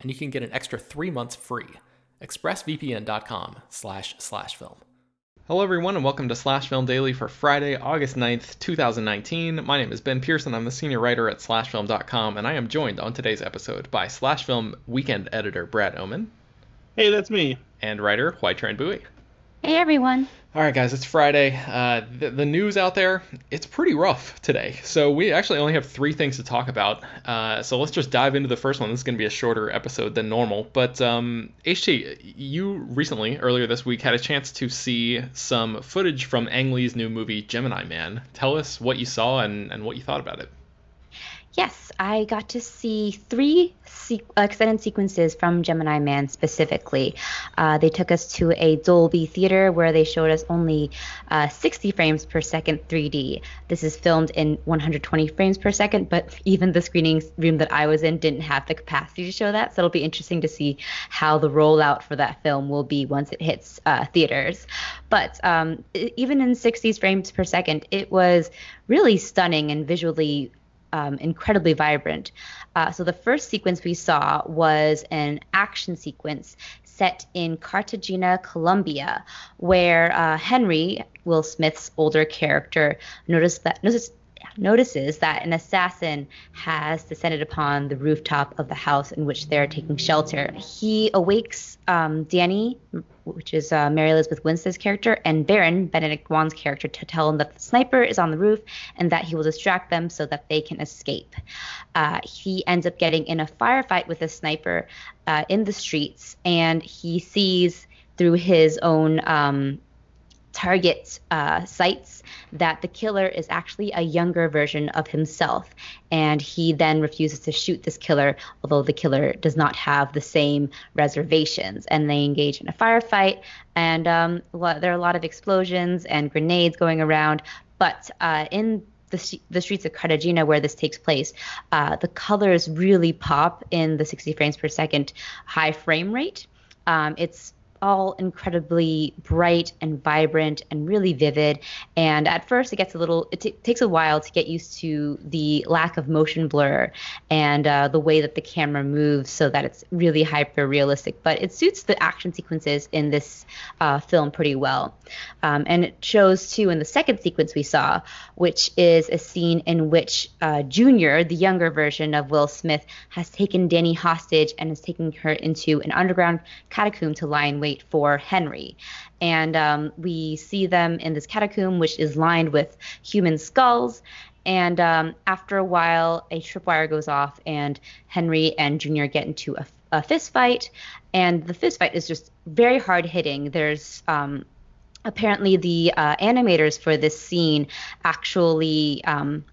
and you can get an extra three months free. ExpressVPN.com slash slash film. Hello, everyone, and welcome to Slash Film Daily for Friday, August 9th, 2019. My name is Ben Pearson. I'm the senior writer at SlashFilm.com, and I am joined on today's episode by Slash Film weekend editor Brad Oman. Hey, that's me. And writer Hoai-Tran Bui. Hey, everyone. All right, guys, it's Friday. Uh, the, the, news out there, it's pretty rough today. So we actually only have three things to talk about. Uh, so let's just dive into the first one. This is going to be a shorter episode than normal. But um, HT, you recently, earlier this week, had a chance to see some footage from Ang Lee's new movie, Gemini Man. Tell us what you saw and, and what you thought about it. Yes, I got to see three se- extended sequences from Gemini Man specifically. Uh, they took us to a Dolby theater where they showed us only uh, 60 frames per second 3D. This is filmed in 120 frames per second, but even the screening room that I was in didn't have the capacity to show that. So it'll be interesting to see how the rollout for that film will be once it hits uh, theaters. But um, even in 60 frames per second, it was really stunning and visually um, incredibly vibrant. Uh, so the first sequence we saw was an action sequence set in Cartagena, Colombia, where uh, Henry, Will Smith's older character, noticed that noticed notices that an assassin has descended upon the rooftop of the house in which they're taking shelter. He awakes um, Danny, which is uh, Mary Elizabeth Winstead's character, and Baron, Benedict Wong's character, to tell him that the sniper is on the roof and that he will distract them so that they can escape. Uh, he ends up getting in a firefight with a sniper uh, in the streets, and he sees through his own um, target uh, sights that the killer is actually a younger version of himself. And he then refuses to shoot this killer, although the killer does not have the same reservations. And they engage in a firefight, and um, there are a lot of explosions and grenades going around. But uh, in the, the, streets of Cartagena where this takes place, uh, the colors really pop in the 60 frames per second high frame rate. Um, it's all incredibly bright and vibrant and really vivid. And at first, it gets a little, it t- takes a while to get used to the lack of motion blur and uh, the way that the camera moves so that it's really hyper realistic. But it suits the action sequences in this uh, film pretty well. Um, and it shows too in the second sequence we saw, which is a scene in which uh, Junior, the younger version of Will Smith, has taken Danny hostage and is taking her into an underground catacomb to lie in wait for Henry. And um, we see them in this catacomb, which is lined with human skulls. And um, after a while, a tripwire goes off, and Henry and Junior get into a, a fist fight. And the fist fight is just very hard hitting. There's um, apparently the uh, animators for this scene actually um,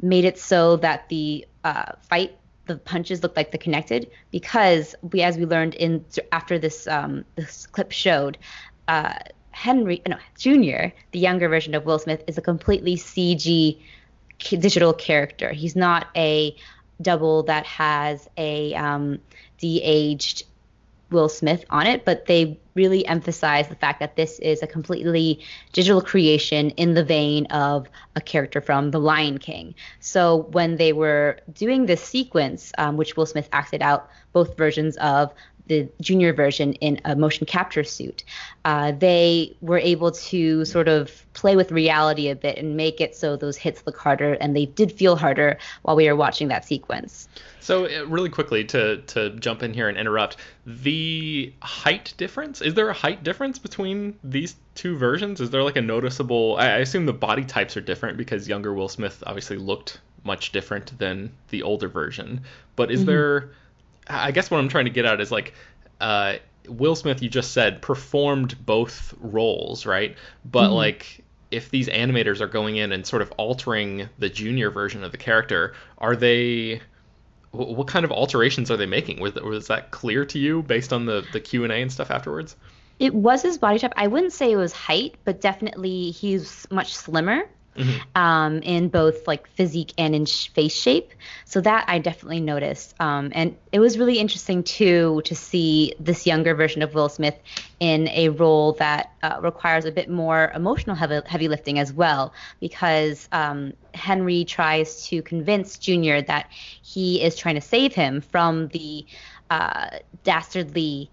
made it so that the uh, fight the punches looked like they connected because we as we learned in after this um, this clip showed uh, henry no junior the younger version of will smith is a completely cg digital character. He's not a double that has a um, de-aged Will Smith on it, but they really emphasize the fact that this is a completely digital creation in the vein of a character from The Lion King. So when they were doing this sequence, um, which Will Smith acted out both versions of the junior version in a motion capture suit. Uh, they were able to sort of play with reality a bit and make it so those hits look harder, and they did feel harder while we were watching that sequence. So, uh, really quickly to to jump in here and interrupt, the height difference is there a height difference between these two versions? Is there like a noticeable? I, I assume the body types are different because younger Will Smith obviously looked much different than the older version. But is mm-hmm. there I guess what I'm trying to get at is like uh, Will Smith, you just said, performed both roles, right? But mm-hmm. like if these animators are going in and sort of altering the junior version of the character, are they what kind of alterations are they making? Was, was that clear to you based on the the Q and A and stuff afterwards? It was his body type. I wouldn't say it was height, but definitely he's much slimmer mm-hmm. um, in both like physique and in sh- face shape. So that I definitely noticed. Um, and it was really interesting too to see this younger version of Will Smith in a role that uh, requires a bit more emotional heavy, heavy lifting as well, because um, Henry tries to convince Junior that he is trying to save him from the uh, dastardly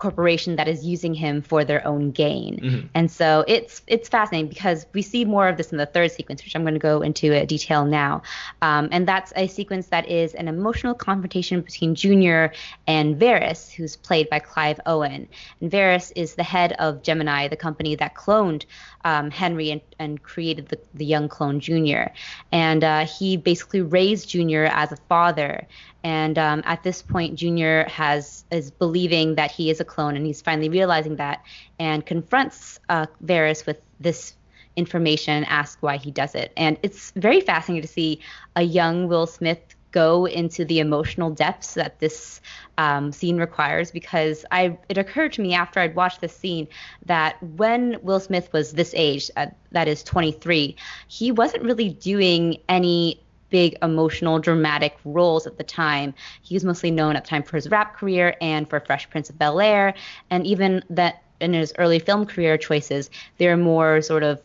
corporation that is using him for their own gain. Mm-hmm. And so it's it's fascinating because we see more of this in the third sequence, which I'm going to go into a detail now. Um, and that's a sequence that is an emotional confrontation between Junior and Verris, who's played by Clive Owen. And Verris is the head of Gemini, the company that cloned um, Henry and, and created the, the young clone Junior. And uh, he basically raised Junior as a father and um, at this point, Junior has is believing that he is a clone, and he's finally realizing that, and confronts uh, Verris with this information and asks why he does it. And it's very fascinating to see a young Will Smith go into the emotional depths that this um, scene requires because I it occurred to me after I'd watched this scene that when Will Smith was this age, uh, that is 23, he wasn't really doing any big emotional dramatic roles at the time. He was mostly known at the time for his rap career and for Fresh Prince of Bel Air, and even that in his early film career choices, they're more sort of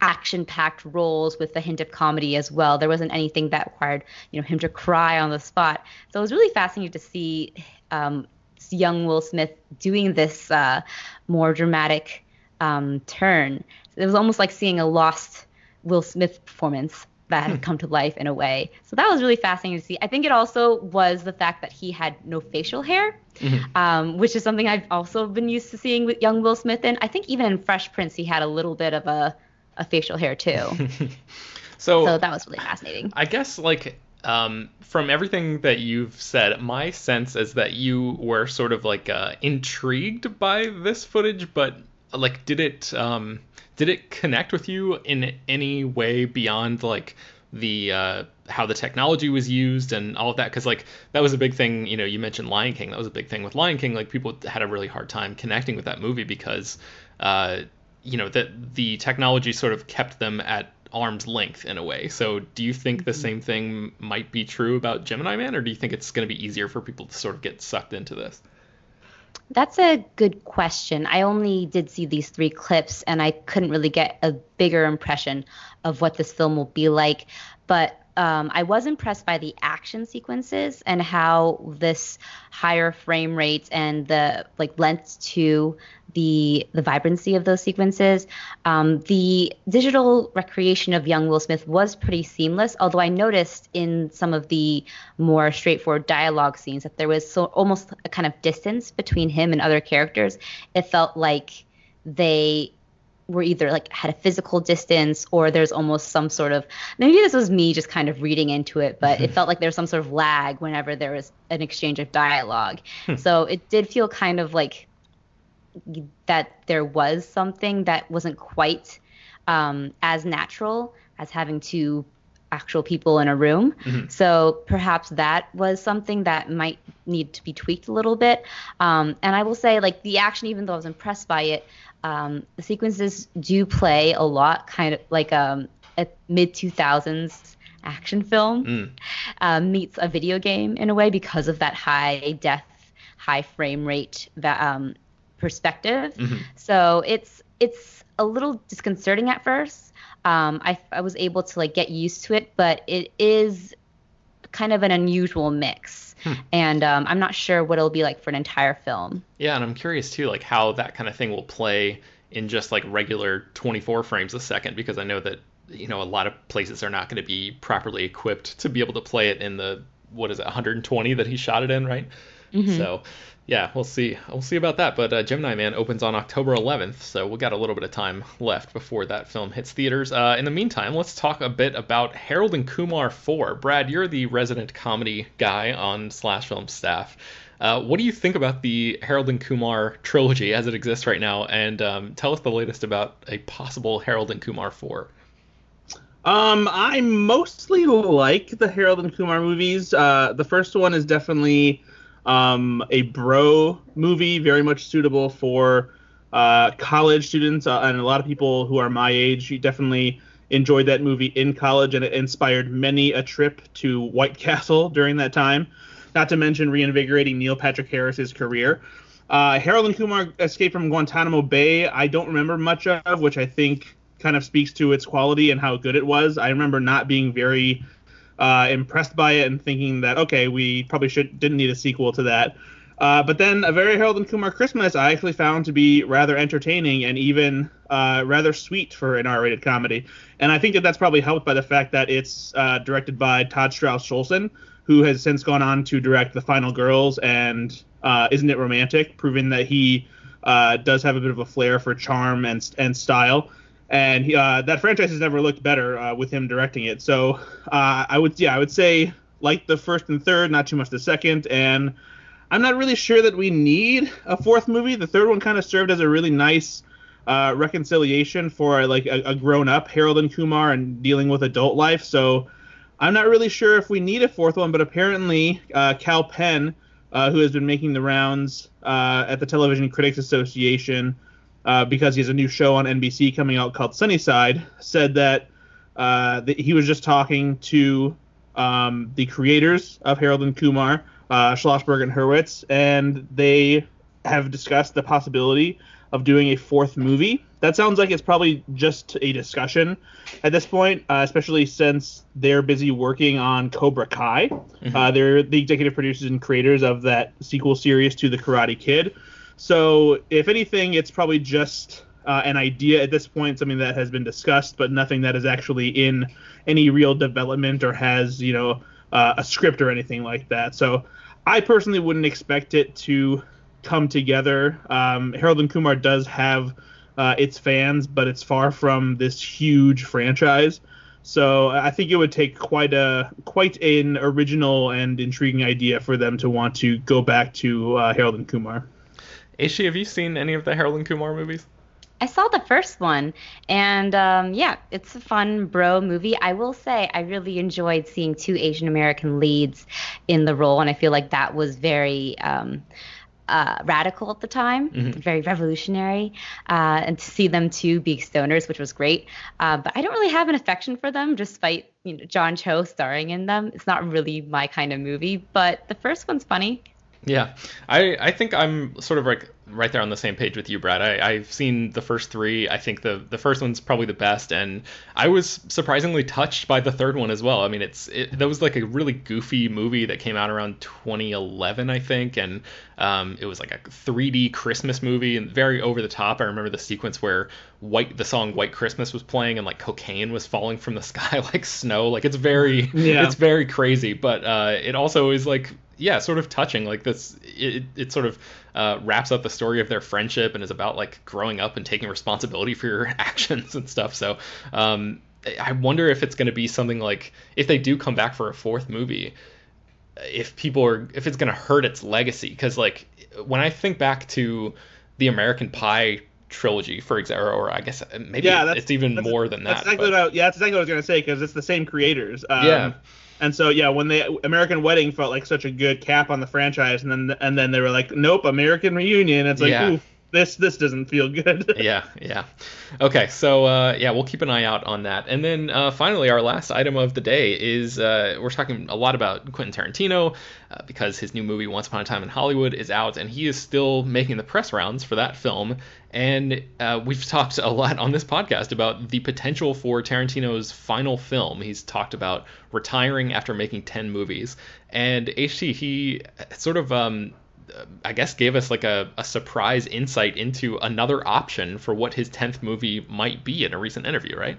action-packed roles with a hint of comedy as well. There wasn't anything that required you know him to cry on the spot. So it was really fascinating to see um, young Will Smith doing this uh, more dramatic um, turn. It was almost like seeing a lost Will Smith performance that had hmm. come to life in a way. So that was really fascinating to see. I think it also was the fact that he had no facial hair, mm-hmm. um, which is something I've also been used to seeing with young Will Smith. And I think even in Fresh Prince, he had a little bit of a, a facial hair too. so, so that was really fascinating. I guess like um, from everything that you've said, my sense is that you were sort of like uh, intrigued by this footage, but like did it um, did it connect with you in any way beyond like the uh, how the technology was used and all of that? Because like that was a big thing you know you mentioned lion king. That was a big thing with lion king. Like people had a really hard time connecting with that movie because uh, you know that the technology sort of kept them at arm's length in a way. So do you think the mm-hmm. same thing might be true about gemini man or do you think it's going to be easier for people to sort of get sucked into this that's a good question. I only did see these three clips and I couldn't really get a bigger impression of what this film will be like. But um, I was impressed by the action sequences and how this higher frame rates and the like lent to the the vibrancy of those sequences. Um, the digital recreation of young Will Smith was pretty seamless, although I noticed in some of the more straightforward dialogue scenes that there was so almost a kind of distance between him and other characters. It felt like they were either like had a physical distance or there's almost some sort of maybe this was me just kind of reading into it but it felt like there was some sort of lag whenever there was an exchange of dialogue hmm. so it did feel kind of like that there was something that wasn't quite um, as natural as having two actual people in a room. Mm-hmm. So perhaps that was something that might need to be tweaked a little bit. Um, and I will say, like the action, even though I was impressed by it, um, the sequences do play a lot, kind of like um, a mid 2000s action film mm. uh, meets a video game in a way because of that high def high frame rate um, perspective. Mm-hmm. So it's it's a little disconcerting at first. Um, I, I was able to like get used to it, but it is kind of an unusual mix. Hmm. And um, I'm not sure what it'll be like for an entire film. Yeah, and I'm curious too, like how that kind of thing will play in just like regular 24 frames a second, because I know that you know a lot of places are not going to be properly equipped to be able to play it in the what is it 120 that he shot it in, right? Mm-hmm. So yeah, we'll see. We'll see about that. But uh, Gemini Man opens on October 11th, so we got a little bit of time left before that film hits theaters. Uh, in the meantime, let's talk a bit about Harold and Kumar 4. Brad, you're the resident comedy guy on Slash Film staff. Uh, what do you think about the Harold and Kumar trilogy as it exists right now? And um, tell us the latest about a possible Harold and Kumar 4. Um, I mostly like the Harold and Kumar movies. Uh, the first one is definitely um, a bro movie, very much suitable for uh, college students uh, and a lot of people who are my age. You definitely enjoyed that movie in college, and it inspired many a trip to White Castle during that time. Not to mention reinvigorating Neil Patrick Harris's career. Uh, Harold and Kumar Escape from Guantanamo Bay, I don't remember much of, which I think kind of speaks to its quality and how good it was. I remember not being very uh, impressed by it and thinking that okay, we probably should didn't need a sequel to that. Uh, but then a very Harold and Kumar Christmas I actually found to be rather entertaining and even uh, rather sweet for an R-rated comedy. And I think that that's probably helped by the fact that it's uh, directed by Todd Strauss Schulson, who has since gone on to direct The Final Girls and uh, Isn't It Romantic, proving that he uh, does have a bit of a flair for charm and and style and he, uh, that franchise has never looked better uh, with him directing it. So uh, I would, yeah, I would say like the first and third, not too much the second, and I'm not really sure that we need a fourth movie. The third one kind of served as a really nice uh, reconciliation for like a, a grown-up Harold and Kumar and dealing with adult life. So I'm not really sure if we need a fourth one, but apparently uh, Kal Penn, uh, who has been making the rounds at the Television Critics Association uh, because he has a new show on NBC coming out called Sunnyside, said that, uh, that he was just talking to um, the creators of Harold and Kumar, uh, Schlossberg and Hurwitz, and they have discussed the possibility of doing a fourth movie. That sounds like it's probably just a discussion at this point, uh, especially since they're busy working on Cobra Kai. Mm-hmm. Uh, they're the executive producers and creators of that sequel series to The Karate Kid, so, if anything, it's probably just uh, an idea at this point, something that has been discussed, but nothing that is actually in any real development or has, you know, uh, a script or anything like that. So, I personally wouldn't expect it to come together. Um, Harold and Kumar does have uh, its fans, but it's far from this huge franchise. So I think it would take quite a quite an original and intriguing idea for them to want to go back to uh, Harold and Kumar. HT, have you seen any of the Harold and Kumar movies? I saw the first one, and um, yeah, it's a fun bro movie. I will say I really enjoyed seeing two Asian American leads in the role, and I feel like that was very um, uh, radical at the time, mm-hmm. very revolutionary, uh, and to see them two be stoners, which was great. Uh, but I don't really have an affection for them, despite you know John Cho starring in them. It's not really my kind of movie, but the first one's funny. Yeah, I I think I'm sort of like right there on the same page with you, Brad. I, I've seen the first three. I think the the first one's probably the best, and I was surprisingly touched by the third one as well. I mean, it's it, that was like a really goofy movie that came out around 2011, I think, and um, it was like a 3D Christmas movie and very over the top. I remember the sequence where white the song White Christmas was playing and like cocaine was falling from the sky like snow. Like it's very yeah. it's very crazy, but uh, it also is like yeah, sort of touching. Like this, it, it sort of uh, wraps up the story of their friendship and is about like growing up and taking responsibility for your actions and stuff. So um, I wonder if it's going to be something like if they do come back for a fourth movie, if people are if it's going to hurt its legacy. Because like when I think back to the American Pie trilogy, for example, or I guess maybe yeah, it's even more than that. That's exactly what I, yeah, that's exactly what I was going to say because it's the same creators. Um, yeah and so yeah, when they American Wedding felt like such a good cap on the franchise, and then and then they were like, nope, American Reunion. It's like, yeah. ooh, this this doesn't feel good. yeah, yeah. Okay, so uh, yeah, we'll keep an eye out on that. And then uh, finally, our last item of the day is uh, we're talking a lot about Quentin Tarantino uh, because his new movie Once Upon a Time in Hollywood is out, and he is still making the press rounds for that film. And uh, we've talked a lot on this podcast about the potential for Tarantino's final film. He's talked about retiring after making ten movies, and HT he sort of um, I guess gave us like a, a surprise insight into another option for what his 10th movie might be in a recent interview, right?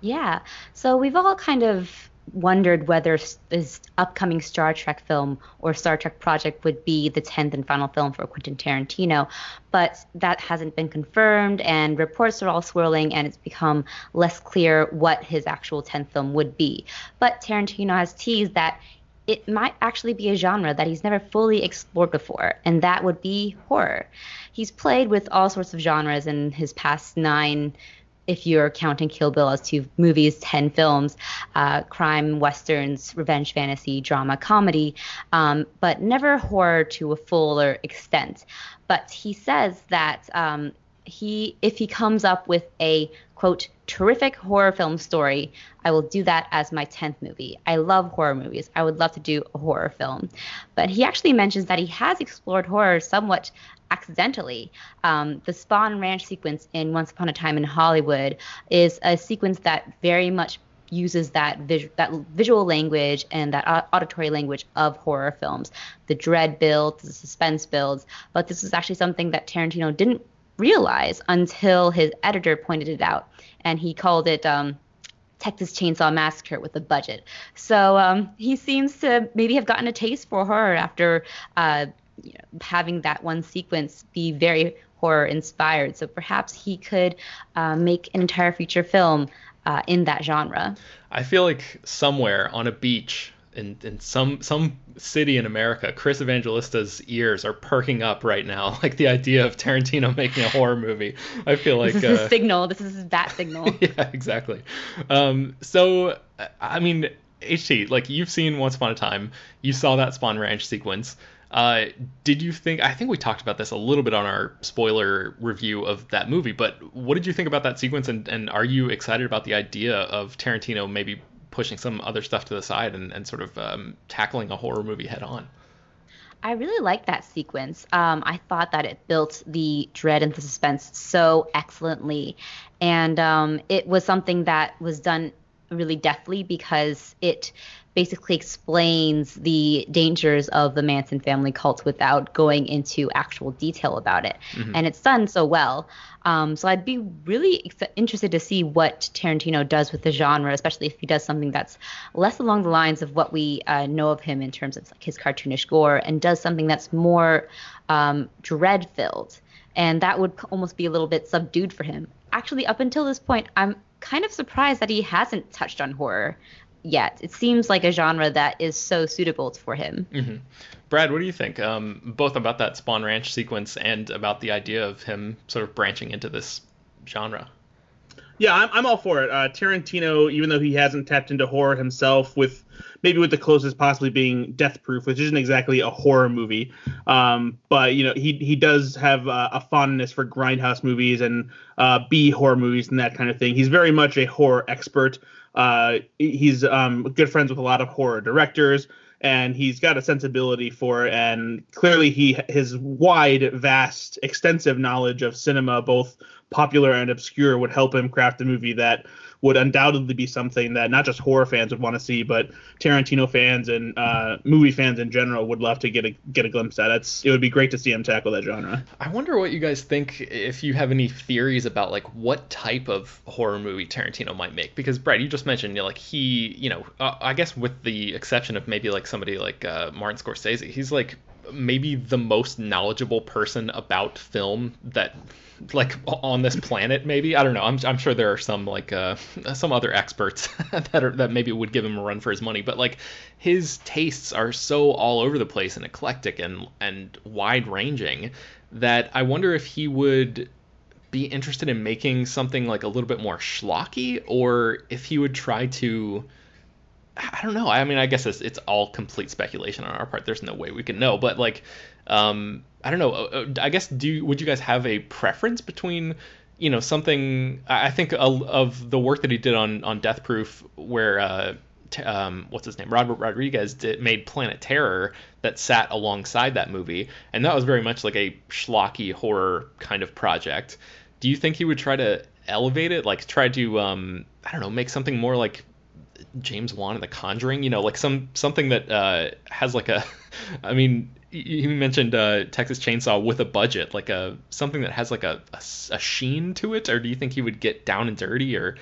Yeah. So we've all kind of wondered whether his upcoming Star Trek film or Star Trek project would be the 10th and final film for Quentin Tarantino, but that hasn't been confirmed, and reports are all swirling, and it's become less clear what his actual 10th film would be. But Tarantino has teased that it might actually be a genre that he's never fully explored before, and that would be horror. He's played with all sorts of genres in his past nine, if you're counting Kill Bill as two movies, 10 films uh, crime, westerns, revenge fantasy, drama, comedy, um, but never horror to a fuller extent. But he says that um, he, if he comes up with a quote, terrific horror film story, I will do that as my 10th movie. I love horror movies. I would love to do a horror film. But he actually mentions that he has explored horror somewhat accidentally. Um, the Spahn Ranch sequence in Once Upon a Time in Hollywood is a sequence that very much uses that that visual language and that auditory language of horror films. The dread builds, the suspense builds, but this is actually something that Tarantino didn't realize until his editor pointed it out, and he called it um, Texas Chainsaw Massacre with a budget. So um, he seems to maybe have gotten a taste for horror after uh, you know, having that one sequence be very horror inspired. So perhaps he could uh, make an entire feature film uh, in that genre. I feel like somewhere on a beach in, in some some city in America, Chris Evangelista's ears are perking up right now. Like the idea of Tarantino making a horror movie. I feel like this is uh, a signal. This is that signal. yeah, exactly. Um, so I mean, HT, like you've seen Once Upon a Time, you saw that Spahn Ranch sequence. Uh, did you think? I think we talked about this a little bit on our spoiler review of that movie, but what did you think about that sequence? And, and are you excited about the idea of Tarantino maybe pushing some other stuff to the side and, and sort of um, tackling a horror movie head on. I really liked that sequence. Um, I thought that it built the dread and the suspense so excellently. And um, it was something that was done really deftly because it basically explains the dangers of the Manson family cult without going into actual detail about it. Mm-hmm. And it's done so well. Um, so I'd be really ex- interested to see what Tarantino does with the genre, especially if he does something that's less along the lines of what we uh, know of him in terms of like his cartoonish gore, and does something that's more um, dread filled. And that would almost be a little bit subdued for him. Actually, up until this point, I'm kind of surprised that he hasn't touched on horror yet. It seems like a genre that is so suitable for him. Mm-hmm. Brad, what do you think? Um, both about that Spahn Ranch sequence and about the idea of him sort of branching into this genre. Yeah, I'm, I'm all for it. Uh, Tarantino, even though he hasn't tapped into horror himself, with maybe with the closest possibly being Death Proof, which isn't exactly a horror movie, um, but you know he he does have uh, a fondness for grindhouse movies and uh, B horror movies and that kind of thing. He's very much a horror expert. Uh, he's um, good friends with a lot of horror directors, and he's got a sensibility for it. And clearly, he his wide, vast, extensive knowledge of cinema, both popular and obscure, would help him craft a movie that would undoubtedly be something that not just horror fans would want to see, but Tarantino fans and uh, movie fans in general would love to get a get a glimpse at. It's it would be great to see him tackle that genre. I wonder what you guys think if you have any theories about like what type of horror movie Tarantino might make. Because Brad, you just mentioned you know, like he, you know, uh, I guess with the exception of maybe like somebody like uh, Martin Scorsese, he's like maybe the most knowledgeable person about film that like on this planet maybe? I don't know. I'm, I'm sure there are some like uh, some other experts that are that maybe would give him a run for his money but like his tastes are so all over the place and eclectic and and wide ranging that i wonder if he would be interested in making something like a little bit more schlocky or if he would try to I don't know. I mean, I guess it's, it's all complete speculation on our part. There's no way we can know. But like, um, I don't know. uh, uh, I guess do would you guys have a preference between you know something? I think of the work that he did on on Death Proof, where uh, um, what's his name, Robert Rodriguez did, made Planet Terror that sat alongside that movie, and that was very much like a schlocky horror kind of project. Do you think he would try to elevate it, like try to um, I don't know, make something more like James Wan and The Conjuring, you know, like some something that uh, has like a, I mean, you mentioned uh, Texas Chainsaw with a budget, like a something that has like a a sheen to it, or do you think he would get down and dirty, or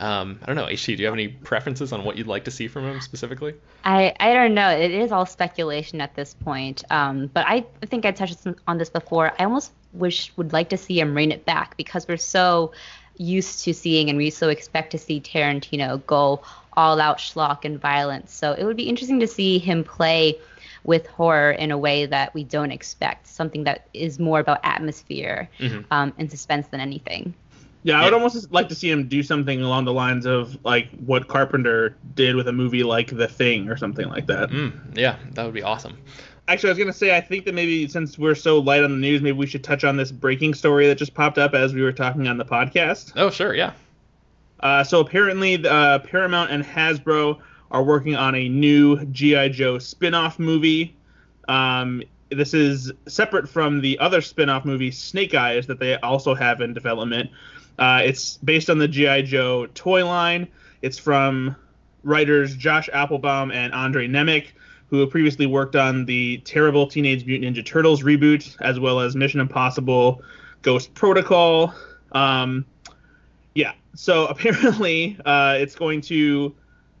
um, I don't know, HT, do you have any preferences on what you'd like to see from him specifically? I, I don't know. It is all speculation at this point. Um, but I think I touched on this before. I almost wish would like to see him rein it back because we're so used to seeing and we so expect to see Tarantino go all out schlock and violence. So it would be interesting to see him play with horror in a way that we don't expect, something that is more about atmosphere um, and suspense than anything. Yeah, I would almost like to see him do something along the lines of like what Carpenter did with a movie like The Thing or something like that. Mm, yeah, that would be awesome. Actually, I was gonna say I think that maybe since we're so light on the news, maybe we should touch on this breaking story that just popped up as we were talking on the podcast. Oh, sure, yeah. Uh, so apparently, uh, Paramount and Hasbro are working on a new GI Joe spin-off movie. Um, this is separate from the other spin-off movie Snake Eyes that they also have in development. Uh, it's based on the GI Joe toy line. It's from writers Josh Applebaum and Andre Nemec, who have previously worked on the terrible Teenage Mutant Ninja Turtles reboot, as well as Mission Impossible, Ghost Protocol. Um, yeah, so apparently uh, it's going to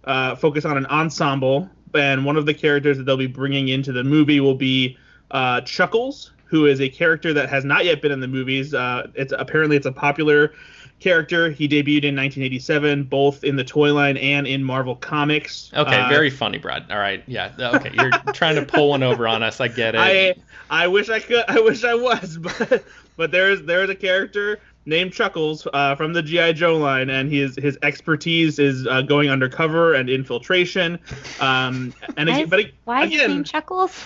uh, focus on an ensemble, and one of the characters that they'll be bringing into the movie will be uh, Chuckles, who is a character that has not yet been in the movies. Uh, it's apparently it's a popular character. He debuted in 1987, both in the toy line and in Marvel Comics. Okay, Uh, very funny, Brad. All right, yeah, okay, you're trying to pull one over on us. I get it. I I wish I could. I wish I was, but but there's there's a character named Chuckles uh, from the GI Joe line, and his his expertise is uh, going undercover and infiltration. Um, and again, is, but why is his again, name Chuckles?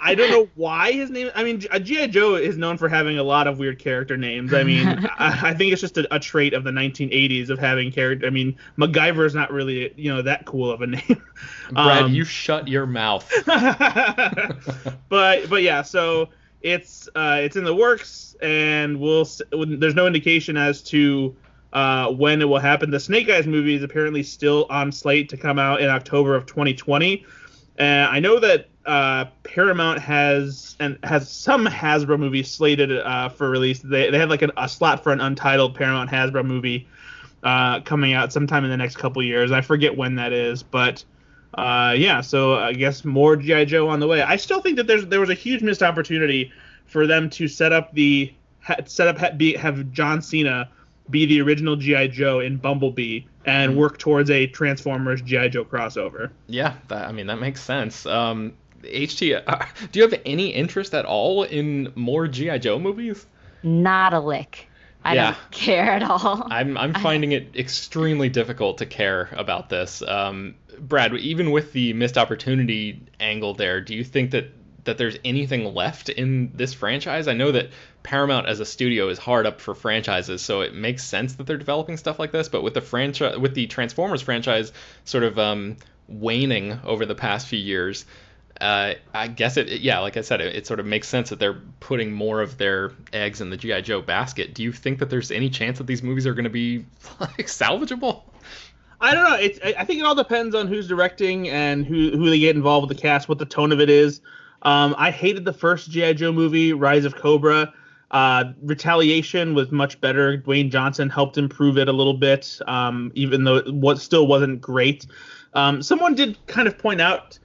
I don't know why his name. I mean, GI Joe is known for having a lot of weird character names. I mean, I, I think it's just a, a trait of the 1980s of having character. I mean, MacGyver is not really you know that cool of a name. Brad, Um, you shut your mouth. but but yeah, so it's uh, it's in the works, and we'll there's no indication as to uh, when it will happen. The Snake Eyes movie is apparently still on slate to come out in October of 2020. And I know that uh, Paramount has and has some Hasbro movies slated uh, for release. They, they have like an, a slot for an untitled Paramount Hasbro movie uh, coming out sometime in the next couple years. I forget when that is, but uh, yeah. So I guess more GI Joe on the way. I still think that there's there was a huge missed opportunity for them to set up the set up be, have John Cena be the original GI Joe in Bumblebee and work towards a Transformers GI Joe crossover. Yeah, that, I mean that makes sense. Um, HT, uh, do you have any interest at all in more GI Joe movies? Not a lick. I Yeah. don't care at all. I'm I'm finding it extremely difficult to care about this. Um, Brad, even with the missed opportunity angle there, do you think that that there's anything left in this franchise? I know that Paramount as a studio is hard up for franchises, so it makes sense that they're developing stuff like this. But with the franchise, with the Transformers franchise sort of um, waning over the past few years, uh, I guess it, yeah, like I said, it, it sort of makes sense that they're putting more of their eggs in the GI Joe basket. Do you think that there's any chance that these movies are going to be like salvageable? I don't know. It's I think it all depends on who's directing and who who they get involved with the cast, what the tone of it is. Um, I hated the first GI Joe movie, Rise of Cobra. Uh, Retaliation was much better. Dwayne Johnson helped improve it a little bit, um, even though it was, still wasn't great. Um, someone did kind of point out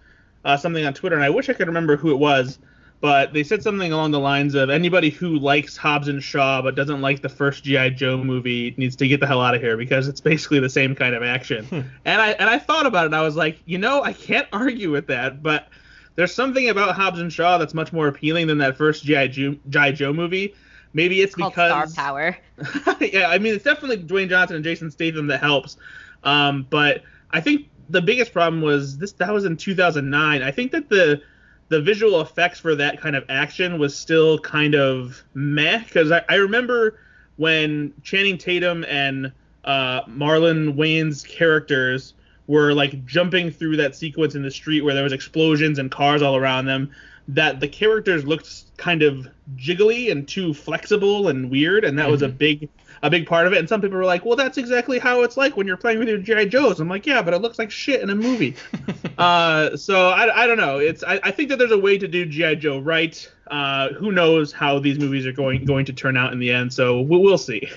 uh, something on Twitter, and I wish I could remember who it was, but they said something along the lines of anybody who likes Hobbs and Shaw but doesn't like the first GI Joe movie needs to get the hell out of here because it's basically the same kind of action. and I and I thought about it, and I was like, you know, I can't argue with that, but there's something about Hobbs and Shaw that's much more appealing than that first GI Joe, GI Joe movie. Maybe it's called Star because Power. yeah, I mean it's definitely Dwayne Johnson and Jason Statham that helps. Um, but I think the biggest problem was this. That was in 2009. I think that the the visual effects for that kind of action was still kind of meh. Because I, I remember when Channing Tatum and uh, Marlon Wayans characters were like jumping through that sequence in the street where there was explosions and cars all around them that the characters looked kind of jiggly and too flexible and weird and that mm-hmm. was a mm-hmm. big a big part of it and some people were like well that's exactly how it's like when you're playing with your gi joes i'm like yeah but it looks like shit in a movie uh, so I, I don't know it's I, I think that there's a way to do gi joe right uh, who knows how these movies are going going to turn out in the end so we'll, we'll see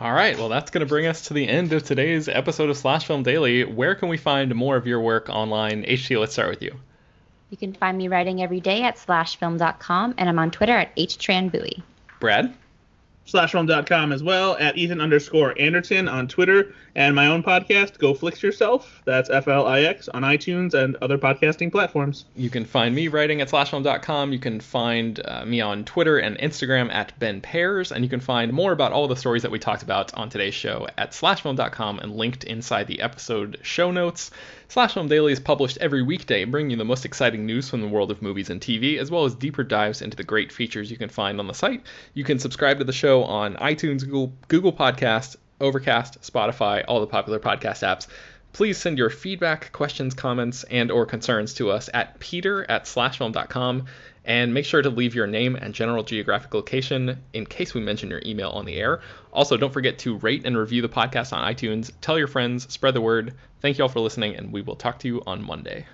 all right, well, that's going to bring us to the end of today's episode of Slash Film Daily. Where can we find more of your work online? HT, let's start with you. You can find me writing every day at slashfilm.com, and I'm on Twitter at htranbui. Brad? slashfilm.com as well at Ethan underscore Anderton on Twitter and my own podcast, Go Flix Yourself. That's F L I X on iTunes and other podcasting platforms. You can find me writing at slashfilm.com. You can find uh, me on Twitter and Instagram at Ben Pears, and you can find more about all the stories that we talked about on today's show at slashfilm.com and linked inside the episode show notes. Slash Film Daily is published every weekday, bringing you the most exciting news from the world of movies and TV, as well as deeper dives into the great features you can find on the site. You can subscribe to the show on iTunes, Google, Google Podcast, Overcast, Spotify, all the popular podcast apps. Please send your feedback, questions, comments, and or concerns to us at peter at slashfilm.com and make sure to leave your name and general geographic location in case we mention your email on the air. Also, don't forget to rate and review the podcast on iTunes. Tell your friends, spread the word. Thank you all for listening, and we will talk to you on Monday.